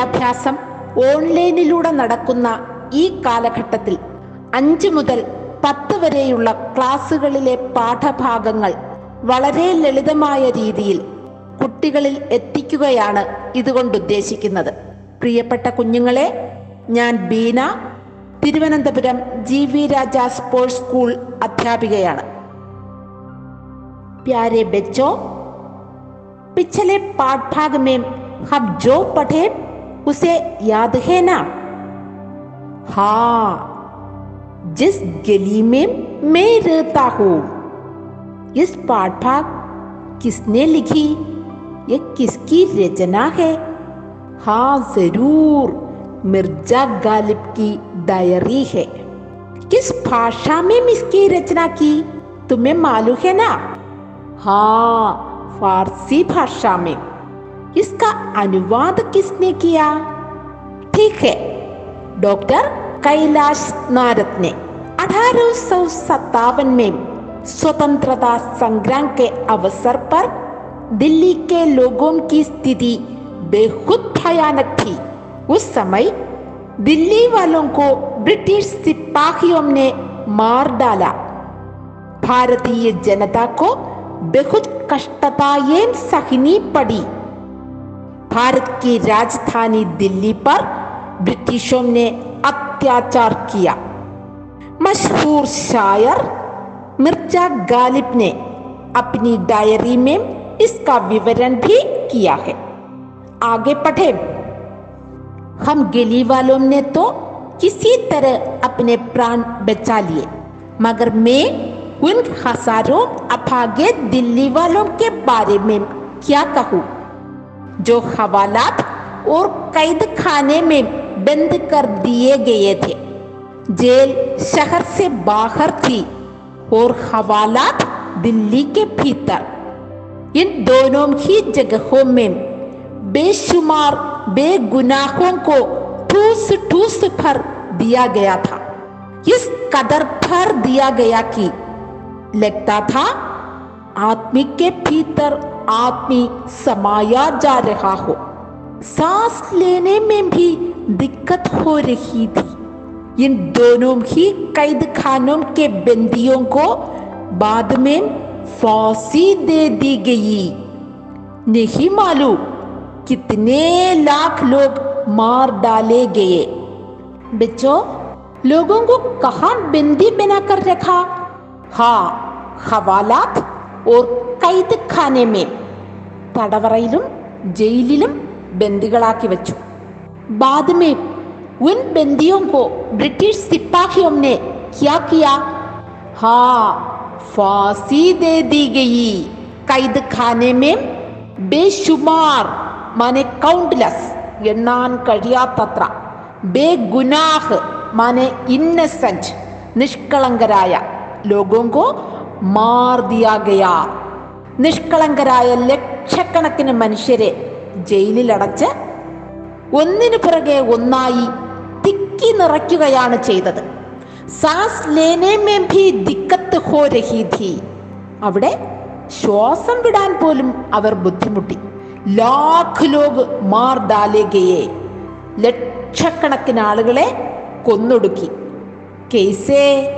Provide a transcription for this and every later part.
വിദ്യാഭ്യാസം ഓൺലൈനിലൂടെ നടക്കുന്ന ഈ കാലഘട്ടത്തിൽ അഞ്ച് മുതൽ പത്ത് വരെയുള്ള ക്ലാസ്സുകളിലെ പാഠഭാഗങ്ങൾ വളരെ ലളിതമായ രീതിയിൽ കുട്ടികളിൽ എത്തിക്കുകയാണ് ഇതുകൊണ്ട് ഉദ്ദേശിക്കുന്നത് പ്രിയപ്പെട്ട കുഞ്ഞുങ്ങളെ ഞാൻ Beena Thiruvananthapuram G V Raja sports school അധ്യാപികയാണ് प्यारे बच्चों पिछले पाठ भाग में हम जो पढ़े उसे याद है ना? हाँ जिस गली में मैं रहता हूँ, इस पाठ किसने लिखी? ये किसकी रचना है? हाँ ज़रूर, मिर्ज़ा गालिब की डायरी है। किस भाषा में इसकी रचना की? तुम्हें मालूम है ना? हाँ फारसी भाषा में। इसका अनुवाद किसने किया? ठीक है, डॉक्टर कैलाश नारद ने अठारह सौ सत्तावन में स्वतंत्रता संग्राम के अवसर पर दिल्ली के लोगों की स्थिति बेहद भयानक थी। उस समय दिल्ली वालों को ब्रिटिश सिपाहियों ने मार डाला। भारतीय जनता को बहुत कष्टताएँ सहनी पड़ी। भारत की राजधानी दिल्ली पर ब्रिटिशों ने अत्याचार किया। मशहूर शायर मिर्ज़ा गालिब ने अपनी डायरी में इसका विवरण भी किया है। आगे पढ़े। हम गली वालों ने तो किसी तरह अपने प्राण बचा लिए, मगर मैं उन हज़ारों अभागे दिल्ली वालों के बारे में क्या कहूँ? जो हवालात और कैद खाने में बंद कर दिए गए थे। जेल शहर से बाहर थी और हवालात दिल्ली के भीतर। इन दोनों ही जगहों में बेशुमार, बेगुनाहों को ठूस ठूस भर दिया गया था। इस कदर भर दिया गया कि लगता था, आदमी के भीतर आदमी समाया जा रहा हो। सांस लेने में भी दिक्कत हो रही थी। इन दोनों ही कैद खानों के बंदियों को बाद में फांसी दे दी गई। नहीं मालूम कितने लाख लोग मार डाले गए। बच्चों, लोगों को कहा बिंदी बना कर रखा? हाँ हवालात ഓർ കൈദ് ഖാനേമേൽ തടവറയിലും ജയിലിലും ബന്ദികളാക്കി വച്ചു. ബാദ്മേ ഉൻ ബന്ദിയോം കോ ബ്രിട്ടീഷ് സിപ്പാഹിയോംനെ ക്യാ കിയാ? ഹാ ഫാസി ദേ ദി ഗയി. കൈദ് ഖാനേമേം ബേശുമാർ മനെ കൗണ്ട്ലെസ് എണ്ണാൻ കഴിയാത്തത്ര. ബേ ഗുനാഹ് മനെ ഇന്നസെന്റ് നിഷ്കളങ്കരായ. ലോകോങ്കോ മാർ ഗയാ നിഷ്കളങ്കരായ ലക്ഷക്കണക്കിന് മനുഷ്യരെ ജയിലിലടച്ച് ഒന്നിനു പിറകെ ഒന്നായി തിക്കി നിറയ്ക്കുകയാണ് ചെയ്തത്. സാസ് ദിക്കത്ത് ഹോ രഹി ഥി അവിടെ ശ്വാസം വിടാൻ പോലും അവർ ബുദ്ധിമുട്ടി. ലാഖ് ലോക് മാർ ലക്ഷക്കണക്കിന് ആളുകളെ കൊന്നൊടുക്കി. കേസേ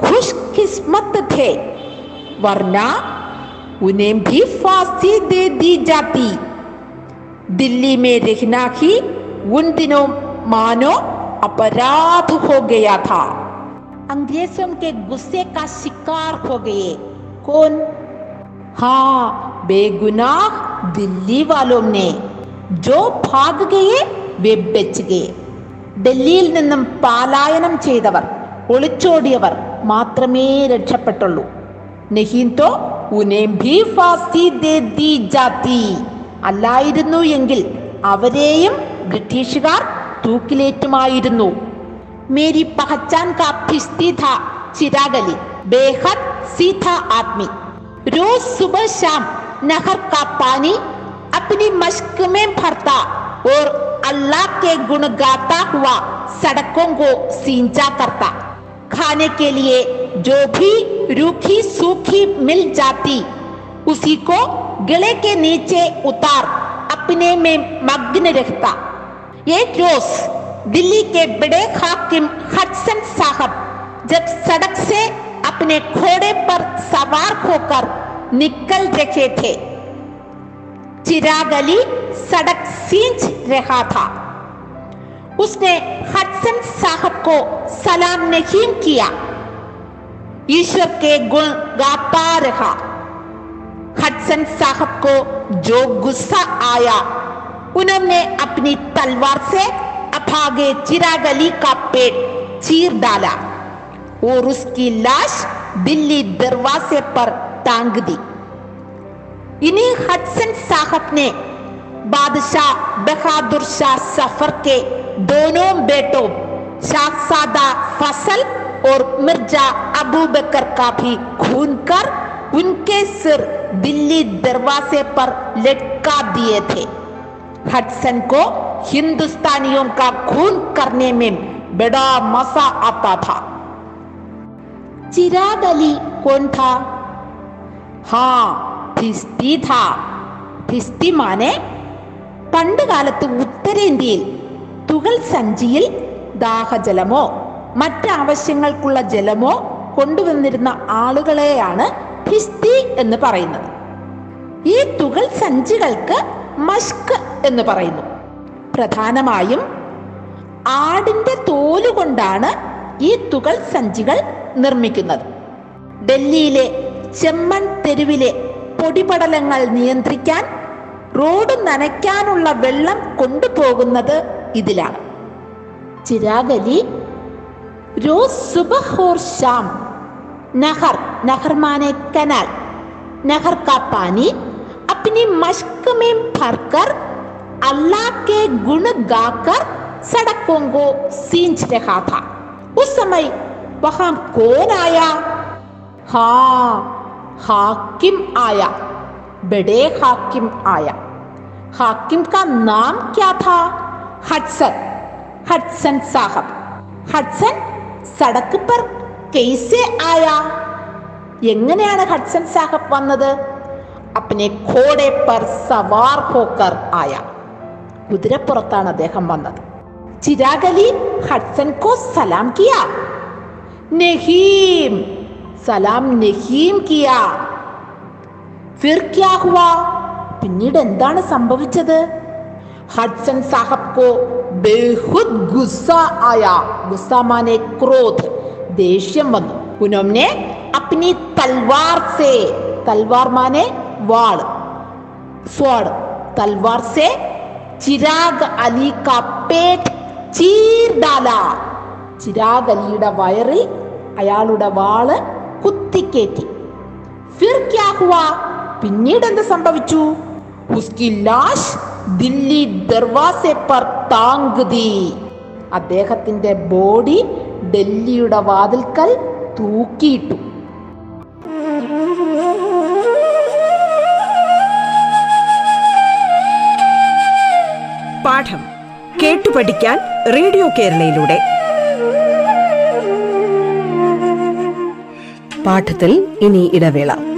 खुशकिस्मत थे वरना उन्हें भी फांसी दे दी जाती दिल्ली में रहना ही उन दिनों मानो अपराध हो गया था अंग्रेजों के गुस्से का शिकार हो गए कौन हाँ बेगुनाह दिल्ली वालों ने जो भाग गए വെ ബച്ച് ഗയെ ഡൽഹിയിൽ നിന്നും പാലായനം ചെയ്തവർ ഒളിച്ചോടിയവർ മാത്രമേ രക്ഷപ്പെട്ടുള്ളൂ നഹീൻ തോ ഉനേം ഭീ ഫാസി ദേ ദീ ജാതി അല്ലായിരുന്നു എങ്കിൽ അവരെയും ബ്രിട്ടീഷുകാർ തൂക്കിലേറ്റുമായിരുന്നു मेरी पहचान का फिस्ती था चिराग अली बेहद सीधा आदमी रोज सुबह शाम नहर का पानी अपनी मश्क में भरता और अल्लाह के गुण गाता हुआ सड़कों को सींचा करता खाने के लिए जो भी रूखी सूखी मिल जाती, उसी को गले के नीचे उतार, अपने में मग्न रखता। एक रोज दिल्ली के बड़े हाकिम हडसन साहब जब सड़क से अपने घोड़े पर सवार होकर निकल रहे थे, चिराग अली सड़क सींच रहा था। उसने हटसन साहब को सलाम नहीं किया। ईश्वर के गुण गाता रहा हडसन साहब को जो गुस्सा आया, उन्होंने अपनी तलवार से अभागे चिराग अली का पेट चीर डाला और उसकी लाश दिल्ली दरवाजे पर टांग दी। इन्हीं हडसन साहब ने बादशाह बहादुर शाह सफ़र के दोनों बेटों शाहजादा फसल और मिर्जा अबू बकर का भी खून कर उनके सिर दिल्ली दरवाजे पर लटका दिए थे हडसन को हिंदुस्तानियों का खून करने में बड़ा मजा आता था चिराग अली कौन था हाँ ഭിസ്തി था ഭിസ്തി മാനെ പണ്ട് കാലത്ത് ഉത്തരേന്ത്യയിൽ തുകൽ സഞ്ചിയിൽ ദാഹജലമോ മറ്റാവശ്യങ്ങൾക്കുള്ള ജലമോ കൊണ്ടുവന്നിരുന്ന ആളുകളെയാണ് ഹിസ്തി എന്ന് പറയുന്നത്. ഈ തുകൽ സഞ്ചികൾക്ക് മഷ്ക് എന്ന് പറയുന്നു. പ്രധാനമായും ആടിന്റെ തോലുകൊണ്ടാണ് ഈ തുകൽ സഞ്ചികൾ നിർമ്മിക്കുന്നത്. ഡൽഹിയിലെ ചെമ്മൺ തെരുവിലെ പൊടിപടലങ്ങൾ നിയന്ത്രിക്കാൻ റോഡ് നനയ്ക്കാനുള്ള വെള്ളം കൊണ്ടുപോകുന്നത് ഇതിലാണ്. चिराग अली रोज सुबह और शाम नहर नहर माने कैनाल नहर का पानी अपनी मश्क में भरकर अल्लाह के गुण गाकर सड़कों को सींच रहा था उस समय वहाँ कौन आया हा हाकिम आया बड़े हाकिम आया हाकिम का नाम क्या था हटसर ഹഡ്സൺ സാഹബ്. ഹഡ്സൺ സടക്ക് പർ കെയ്സെ ആയ? എങ്ങനെയാണ് ഹഡ്സൺ സാഹബ് വന്നത്? അപ്പനെ ഘോടെ പർ സവാർ ഹോക്കർ ആയ. കുതിരപ്പുറത്താണ് അദ്ദേഹം വന്നത്. ചിരാഗലി ഹഡ്സൺ കോ സലാം കിയ? നഹീം. സലാം നഹീം കിയ. ഫിർ ക്യാ ഹുവാ? പിന്നീട് എന്താണ് സംഭവിച്ചത്? हडसन साहब को बेहद गुस्सा आया गुस्सा माने क्रोध ദേഷ്യം വന്നു ഉനോംനെ അപ്നി തൽവാർ സേ തൽവാർ മാനെ വാൾ സ്വാഡ് തൽവാർ സേ ചിരാഗ് അലി കാ പേറ്റ് ചീർ ഡാല ചിരാഗ് അലിയുടെ വയറിൽ അയാളുടെ വാള് കുത്തിക്കേറ്റി ഫിർ ക്യാ ഹുവാ പിന്നീട് എന്ത് സംഭവിച്ചു ഉസ്കി ലാഷ് ദില്ലി ദർവാസെ പർ താങ്ക് അദ്ദേഹത്തിന്റെ ബോഡി ഡൽഹിയുടെ വാതിൽക്കൽ തൂക്കിയിട്ടു. പാഠം കേട്ടു പഠിക്കാൻ റേഡിയോ കേരളയിലൂടെ. പാഠത്തിൽ ഇനി ഇടവേള.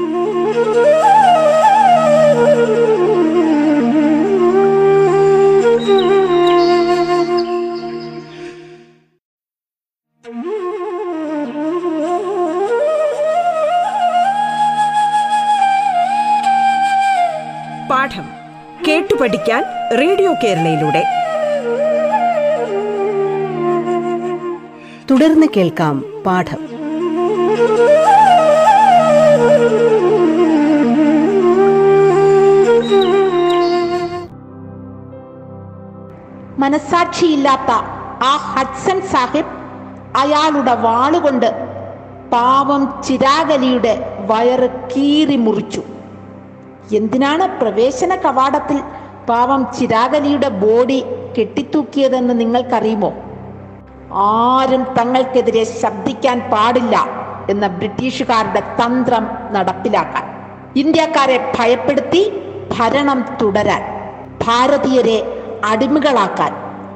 റേഡിയോ കേരളയിലൂടെ. തുടർന്ന് കേൾക്കാം പാഠം. മനസാക്ഷിയില്ലാത്ത ആ ഹഡ്സൺ സാഹിബ് അയാളുടെ വാളുകൊണ്ട് പാവം ചിരാഗലിയുടെ വയറ് കീറി മുറിച്ചു. എന്തിനാണ് പ്രവേശന കവാടത്തിൽ പാവം ചിരാഗലിയുടെ ബോഡി കെട്ടിത്തൂക്കിയതെന്ന് നിങ്ങൾക്കറിയുമോ? ആരും തങ്ങൾക്കെതിരെ ശബ്ദിക്കാൻ പാടില്ല എന്ന ബ്രിട്ടീഷുകാരുടെ തന്ത്രം നടപ്പിലാക്കാൻ. ഇന്ത്യക്കാരെ ഭയപ്പെടുത്തി ഭരണം തുടരാൻ ഭാരതീയരെ അടിമകളാക്കാൻ.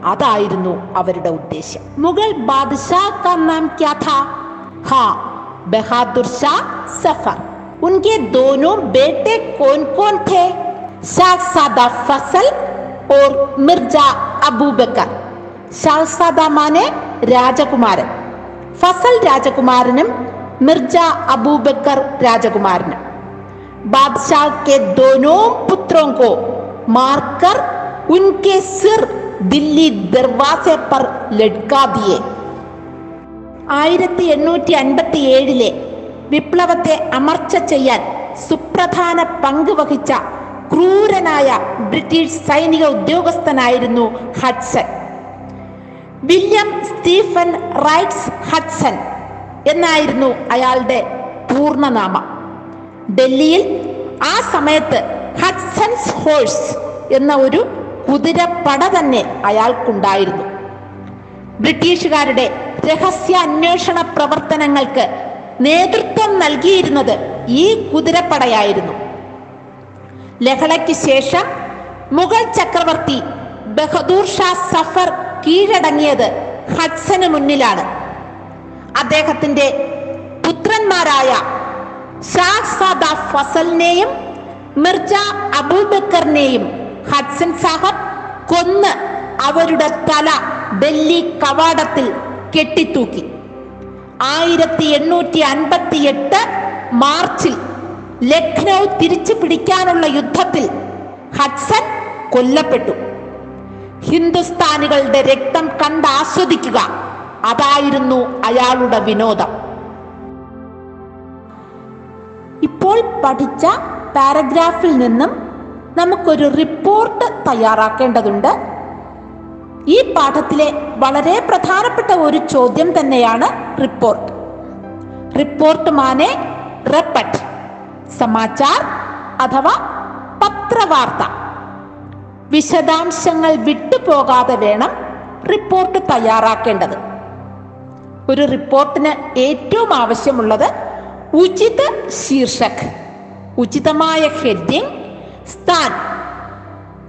അതായിരുന്നു അവരുടെ ഉദ്ദേശം മുഗൾ ബാദ്ഷാ കാ നാം ബഹാദുർ ഷാ സഫർ. ഉൻകെ ദോനോ ബേട്ടെ കോൻ കോൻ ഥേ? Shahzada ഫസൽ ഓർ മിർജ അബൂബക്കർ. Shahzada മാനെ രാജകുമാരൻ. ഫസൽ രാജകുമാരനും മിർജ അബൂബക്കർ രാജകുമാരനും. ബാദ്ഷാ കെ ദോനോ പുത്രോം കോ മാർക്കർ ഉൻകെ സിർ ദില്ലി ദർവാസെ പർ ലഡ്കാ ദിയെ. ആയിരത്തി എണ്ണൂറ്റി അൻപത്തി ഏഴിലെ വിപ്ലവത്തെ അമർച്ച ചെയ്യാൻ സുപ്രധാന പങ്ക് വഹിച്ച ക്രൂരനായ ബ്രിട്ടീഷ് സൈനിക ഉദ്യോഗസ്ഥനായിരുന്നു Hudson. William Stephen Raikes Hudson എന്നായിരുന്നു അയാളുടെ പൂർണനാമം. ഡൽഹിയിൽ ആ സമയത്ത് ഹഡ്സൺസ് ഹോഴ്സ് എന്ന ഒരു കുതിരപ്പട തന്നെ അയാൾക്കുണ്ടായിരുന്നു. ബ്രിട്ടീഷുകാരുടെ രഹസ്യ അന്വേഷണ പ്രവർത്തനങ്ങൾക്ക് നേതൃത്വം നൽകിയിരുന്നത് ഈ കുതിരപ്പടയായിരുന്നു. ലഹളയ്ക്ക് ശേഷം മുഗൾ ചക്രവർത്തി ബഹദൂർ ഷാ സഫർ കീഴടങ്ങിയത് ഹഡ്സന് മുന്നിലാണ്. അദ്ദേഹത്തിന്റെ പുത്രന്മാരായ ഷാഹ്സാദ ഫസലിനെയും മിർജ അബൂബക്കറിനെയും ഹഡ്സൻ സാഹബ് കൊന്ന് അവരുടെ തല ഡൽഹി കവാടത്തിൽ കെട്ടിത്തൂക്കി. ആയിരത്തി എണ്ണൂറ്റി അൻപത്തി എട്ട് മാർച്ചിൽ ലക്നൗ തിരിച്ചു പിടിക്കാനുള്ള യുദ്ധത്തിൽ ഹഡ്സൺ കൊല്ലപ്പെട്ടു. ഹിന്ദുസ്ഥാനികളുടെ രക്തം കണ്ടാസ്വദിക്കുക അതായിരുന്നു അയാളുടെ വിനോദം. ഇപ്പോൾ പഠിച്ച പാരഗ്രാഫിൽ നിന്നും നമുക്കൊരു റിപ്പോർട്ട് തയ്യാറാക്കേണ്ടതുണ്ട്. ഈ പാഠത്തിലെ വളരെ പ്രധാനപ്പെട്ട ഒരു ചോദ്യം തന്നെയാണ് റിപ്പോർട്ട്. റിപ്പോർട്ട് മാനെ റെപ്പറ്റ്. സമാചാർ അഥവാ പത്രവാർത്ത. വിശദാംശങ്ങൾ വിട്ടുപോകാതെ വേണം റിപ്പോർട്ട് തയ്യാറാക്കേണ്ടത്. ഒരു റിപ്പോർട്ടിന് ഏറ്റവും ആവശ്യമുള്ളത് ഉചിത ശീർഷക് ഉചിതമായ ഹെഡിങ് സ്ഥാൻ.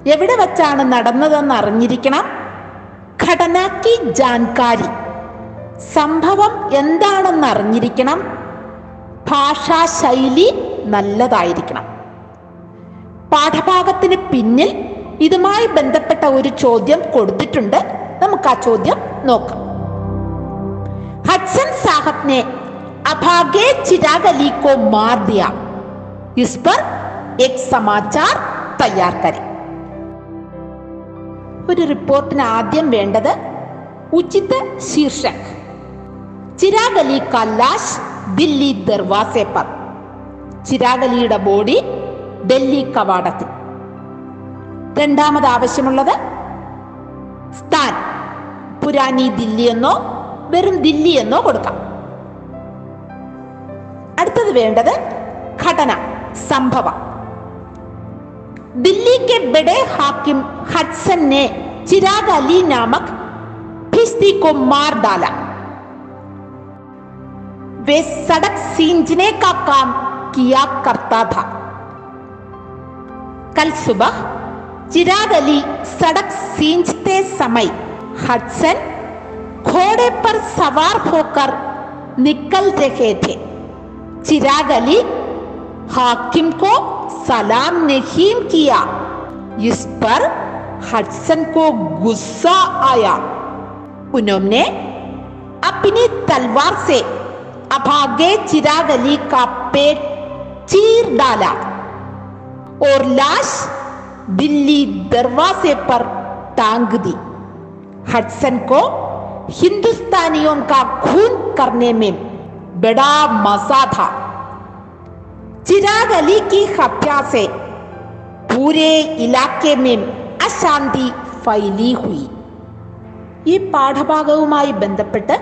എവിടെ വച്ചാണ് നടന്നതെന്ന് അറിഞ്ഞിരിക്കണം. ഘടനാക്കി ജാൻകാരി. സംഭവം എന്താണെന്ന് അറിഞ്ഞിരിക്കണം. ഭാഷാ ശൈലി നല്ലതായിരിക്കണം പാഠഭാഗത്തിന് പിന്നിൽ ഇതുമായി ബന്ധപ്പെട്ട ഒരു ചോദ്യം കൊടുത്തിട്ടുണ്ട് നമുക്ക് ആ ചോദ്യം നോക്കാം हडसन साहब ने अभागे चिराग अली को मार दिया इस पर एक समाचार तैयार करें ഒരു റിപ്പോർട്ടിന് ആദ്യം വേണ്ടത് ഉചിത ശീർഷക് ചിരാഗ് അലി കാ ലാഷ് ദില്ലി ദർവാസെ പർ ചിരാഗ് അലിയുടെ ബോഡി ഡൽഹി കവാടത്തിൽ രണ്ടാമത് ആവശ്യമുള്ളത് സ്ഥാൻ പുരാനി ദില്ലി എന്നോ വെറും ദില്ലി എന്നോ കൊടുക്കാം അടുത്തത് വേണ്ടത് ഘടന സംഭവം दिल्ली के बड़े हाकिम हडसन ने चिराग अली नामक फिस्ती को मार डाला वे सड़क सींचने का काम किया करता था। कल सुबह चिराग अली सड़क सींचते समय हडसन घोड़े पर सवार होकर निकल रहे थे। चिराग अली हाकिम को सलाम नहीं किया। इस पर हडसन को गुस्सा आया। उन्होंने अपनी तलवार से अभागे चिराग अली का पेट चीर डाला और लाश दिल्ली दरवाजे पर टांग दी हडसन को हिंदुस्तानियों का खून करने में बड़ा मजा था चिराग अली की हत्या से पूरे इलाके में अशांति फैली हुई ഈ പാഠഭാഗവുമായി ബന്ധപ്പെട്ട്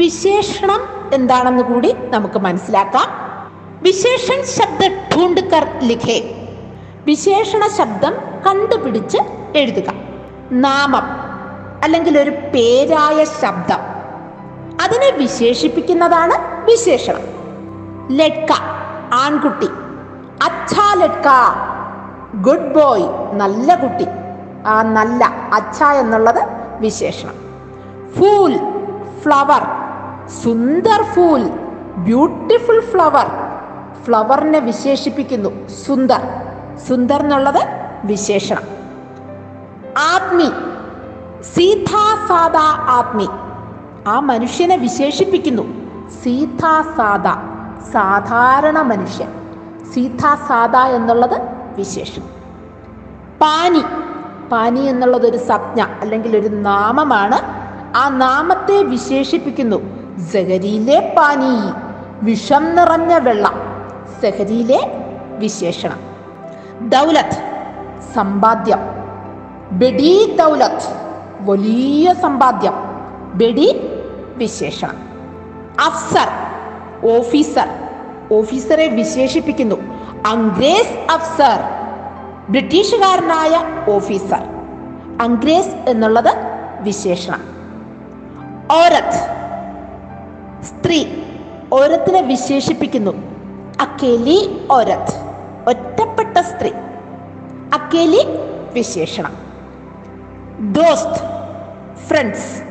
വിശേഷണം എന്താണെന്ന് കൂടി നമുക്ക് മനസ്സിലാക്കാം വിശേഷൺ ശബ്ദ ഢൂണ്ട് കർ ലിഖേ. വിശേഷണ ശബ്ദം കണ്ടുപിടിച്ച് എഴുതുക. നാമം അല്ലെങ്കിൽ ഒരു പേരായ ശബ്ദം. അതിനെ വിശേഷിപ്പിക്കുന്നതാണ് വിശേഷണം. ലഡ്ക ആൺകുട്ടി. അച്ഛാ ലഡ്ക. ഗുഡ് ബോയ് നല്ല കുട്ടി. ആ നല്ല അച്ഛ എന്നുള്ളത് വിശേഷണം. ഫൂൽ ഫ്ലവർ. സുന്ദർ ഫൂൽ ബ്യൂട്ടിഫുൾ ഫ്ലവർ. ഫ്ലവറിനെ വിശേഷിപ്പിക്കുന്നു. സുന്ദർ. സുന്ദർ എന്നുള്ളത് വിശേഷണം. ആത്മി. സീതാ സാദാ ആത്മി. ആ മനുഷ്യനെ വിശേഷിപ്പിക്കുന്നു. സീതാ സാദ. സാധാരണ മനുഷ്യൻ. സീതാ സാദ എന്നുള്ളത് വിശേഷം. പാനി. പാനി എന്നുള്ളത് ഒരു സംജ്ഞ അല്ലെങ്കിൽ ഒരു നാമമാണ്. ആ നാമത്തെ വിശേഷിപ്പിക്കുന്നു. ജഗരിയിലെ പാനി. വിഷം നിറഞ്ഞ വെള്ളം. സഹരിയിലെ വിശേഷണം. ദൗലത്ത് സമ്പാദ്യം. ബെഡി ദൗലത്ത് വലിയ സമ്പാദ്യം. ബെഡി വിശേഷണം. അഫ്സർ ഓഫീസർ. ഓഫീസറെ വിശേഷിപ്പിക്കുന്നു. അംഗ്രേസ് അഫ്സർ ബ്രിട്ടീഷുകാരനായ ഓഫീസർ. അംഗ്രേസ് എന്നുള്ളത് വിശേഷണം. ഓരത്ത് സ്ത്രീ. ഓരത്തിനെ വിശേഷിപ്പിക്കുന്നു. അക്കേലി ഒരത് ഒറ്റപ്പെട്ട സ്ത്രീ. അക്കേലി വിശേഷണം. ദോസ്ത് ഫ്രണ്ട്സ്.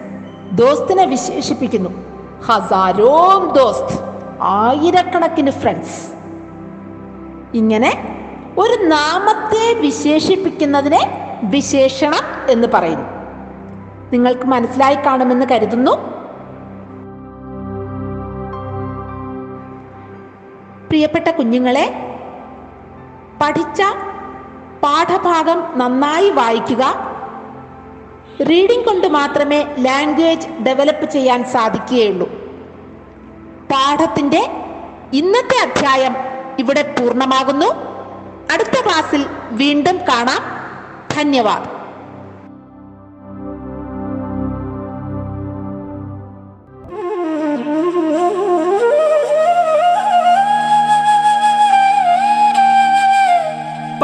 ദോസ്തിനെ വിശേഷിപ്പിക്കുന്നു. ഹസാരോം ദോസ്ത് ആയിരക്കണക്കിന് ഫ്രണ്ട്സ്. ഇങ്ങനെ ഒരു നാമത്തെ വിശേഷിപ്പിക്കുന്നതിനെ വിശേഷണം എന്ന് പറയുന്നു. നിങ്ങൾക്ക് മനസ്സിലായി കാണുമെന്ന് കരുതുന്നു. പ്രിയപ്പെട്ട കുഞ്ഞുങ്ങളെ പഠിച്ച പാഠഭാഗം നന്നായി വായിക്കുക. റീഡിംഗ് കൊണ്ട് മാത്രമേ ലാംഗ്വേജ് ഡെവലപ്പ് ചെയ്യാൻ സാധിക്കുകയുള്ളൂ. പാഠത്തിന്റെ ഇന്നത്തെ അധ്യായം ഇവിടെ പൂർണമാകുന്നു. അടുത്ത ക്ലാസ്സിൽ വീണ്ടും കാണാം. ധന്യവാദം.